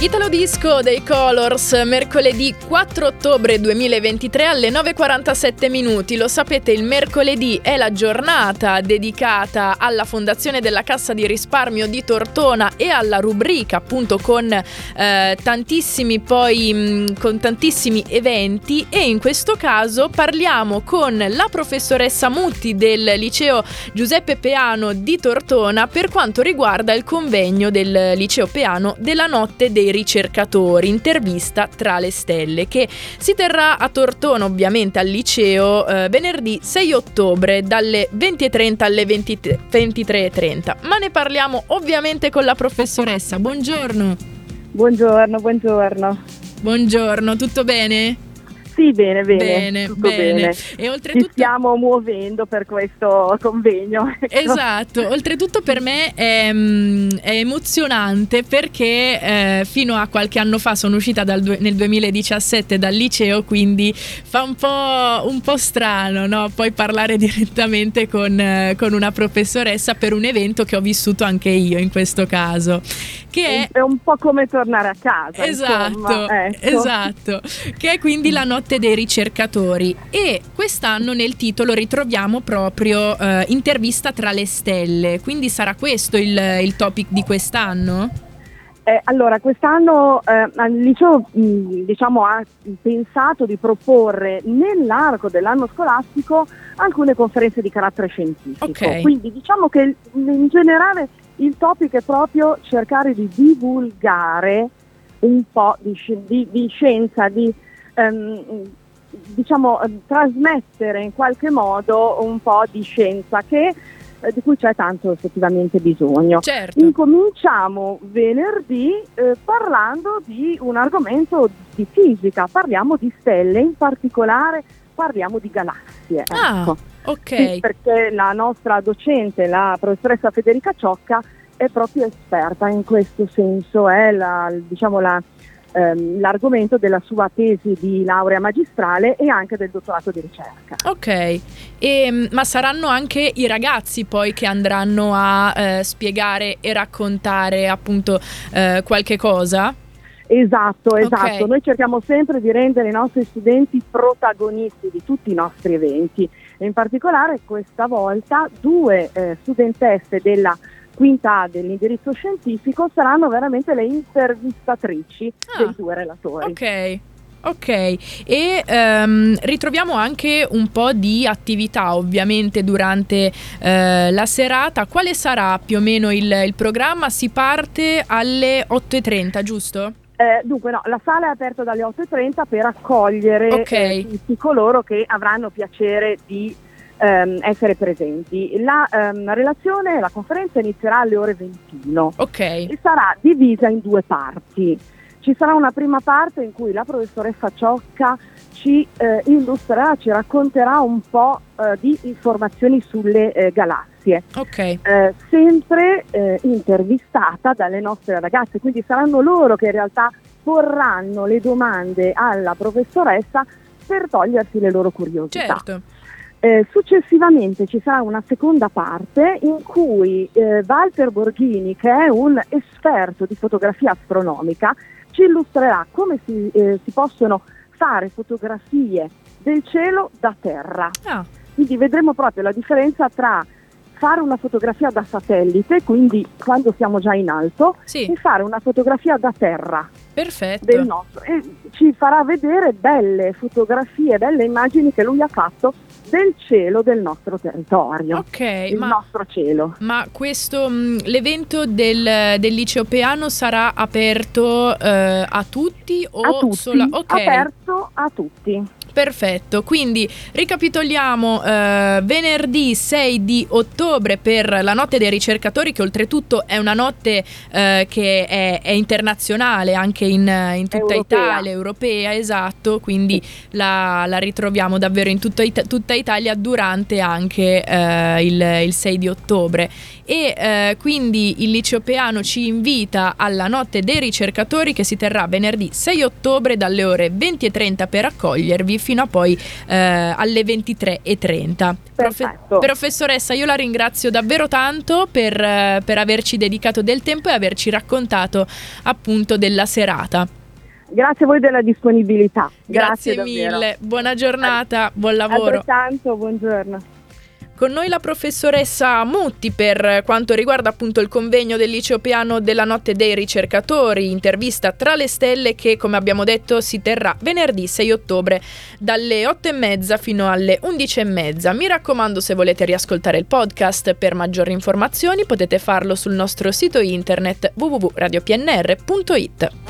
Italo Disco dei Colors, mercoledì 4 ottobre 2023 alle 9.47 minuti. Lo sapete, il mercoledì è la giornata dedicata alla Fondazione della Cassa di Risparmio di Tortona e alla rubrica appunto con eh, tantissimi poi mh, con tantissimi eventi e in questo caso parliamo con la professoressa Mutti del liceo Giuseppe Peano di Tortona per quanto riguarda il convegno del liceo Peano della notte dei ricercatori, intervista tra le stelle, che si terrà a Tortona ovviamente al liceo eh, venerdì 6 ottobre dalle 20.30 alle 20, 23.30. Ma ne parliamo ovviamente con la professoressa. Buongiorno. Buongiorno, buongiorno. Buongiorno, tutto bene? Sì, bene, bene. Bene, tutto bene. bene. E oltretutto... Ci stiamo muovendo per questo convegno. ecco. Esatto, oltretutto per me è, mm, è emozionante perché eh, fino a qualche anno fa sono uscita dal nel 2017 dal liceo, quindi fa un po', un po strano no? poi parlare direttamente con, eh, con una professoressa per un evento che ho vissuto anche io in questo caso, che è... È un po' come tornare a casa. Esatto, ecco. esatto, che è quindi la notte dei ricercatori e quest'anno nel titolo ritroviamo proprio eh, intervista tra le stelle, quindi sarà questo il, il topic di quest'anno? Eh, allora, quest'anno eh, il liceo mh, diciamo, ha pensato di proporre nell'arco dell'anno scolastico alcune conferenze di carattere scientifico. Ok. Quindi diciamo che il- in generale il topic è proprio cercare di divulgare un po' di, sci- di- di scienza, di ehm, diciamo, eh, trasmettere in qualche modo un po' di scienza che, eh, di cui c'è tanto effettivamente bisogno. Certo. Incominciamo venerdì eh, parlando di un argomento di fisica, parliamo di stelle, in particolare parliamo di galassie. Ah, ecco. ok. Sì, perché la nostra docente, la professoressa Federica Ciocca, è proprio esperta in questo senso, è la- diciamo la- ehm, l'argomento della sua tesi di laurea magistrale e anche del dottorato di ricerca. Ok, E, ma saranno anche i ragazzi poi che andranno a eh, spiegare e raccontare appunto eh, qualche cosa? Esatto, esatto. Noi cerchiamo sempre di rendere i nostri studenti protagonisti di tutti i nostri eventi e in particolare questa volta due eh, studentesse della quinta A dell'indirizzo scientifico saranno veramente le intervistatrici Ah, dei due relatori. Ok. Ok, e ehm, ritroviamo anche un po' di attività ovviamente durante eh, la serata. Quale sarà più o meno il, il programma? Si parte alle 8.30, giusto? Eh, dunque no, la sala è aperta dalle 8.30 per accogliere Ok. eh, tutti coloro che avranno piacere di ehm, essere presenti. La ehm, relazione, la conferenza inizierà alle ore 21 Ok, e sarà divisa in due parti. Ci sarà una prima parte in cui la professoressa Ciocca ci eh, illustrerà, ci racconterà un po' eh, di informazioni sulle eh, galassie, ok, eh, sempre eh, intervistata dalle nostre ragazze, quindi saranno loro che in realtà porranno le domande alla professoressa per togliersi le loro curiosità. certo. Eh, successivamente ci sarà una seconda parte in cui eh, Walter Borghini, che è un esperto di fotografia astronomica, ci illustrerà come si, eh, si possono fare fotografie del cielo da terra. Ah, Quindi vedremo proprio la differenza tra fare una fotografia da satellite, quindi quando siamo già in alto, sì, e fare una fotografia da terra perfetto. del nostro. E ci farà vedere belle fotografie, belle immagini che lui ha fatto del cielo del nostro territorio, Ok, il ma, nostro cielo. ma questo mh, l'evento del, del liceo Peano sarà aperto eh, a tutti o a tutti, solo ok aperto a tutti. Perfetto. Quindi ricapitoliamo eh, venerdì 6 di ottobre per la notte dei ricercatori che oltretutto è una notte eh, che è, è internazionale anche in, in tutta Europea. Italia europea esatto. Quindi la, la ritroviamo davvero in tutta, Ita- tutta Italia durante anche eh, il, il 6 di ottobre. E eh, quindi il liceo Peano ci invita alla notte dei ricercatori che si terrà venerdì 6 ottobre dalle ore 20.30 per accogliervi fino a poi eh, alle 23.30. Profe- professoressa, io la ringrazio davvero tanto per, eh, per averci dedicato del tempo e averci raccontato appunto della serata. Grazie a voi della disponibilità. Grazie, Grazie mille, buona giornata, buon lavoro. Altrettanto, buongiorno. Con noi la professoressa Mutti per quanto riguarda appunto il convegno del liceo piano della notte dei ricercatori, intervista tra le stelle che come abbiamo detto si terrà venerdì 6 ottobre dalle 8 e mezza fino alle 11 e mezza. Mi raccomando se volete riascoltare il podcast per maggiori informazioni potete farlo sul nostro sito internet www.radiopnr.it.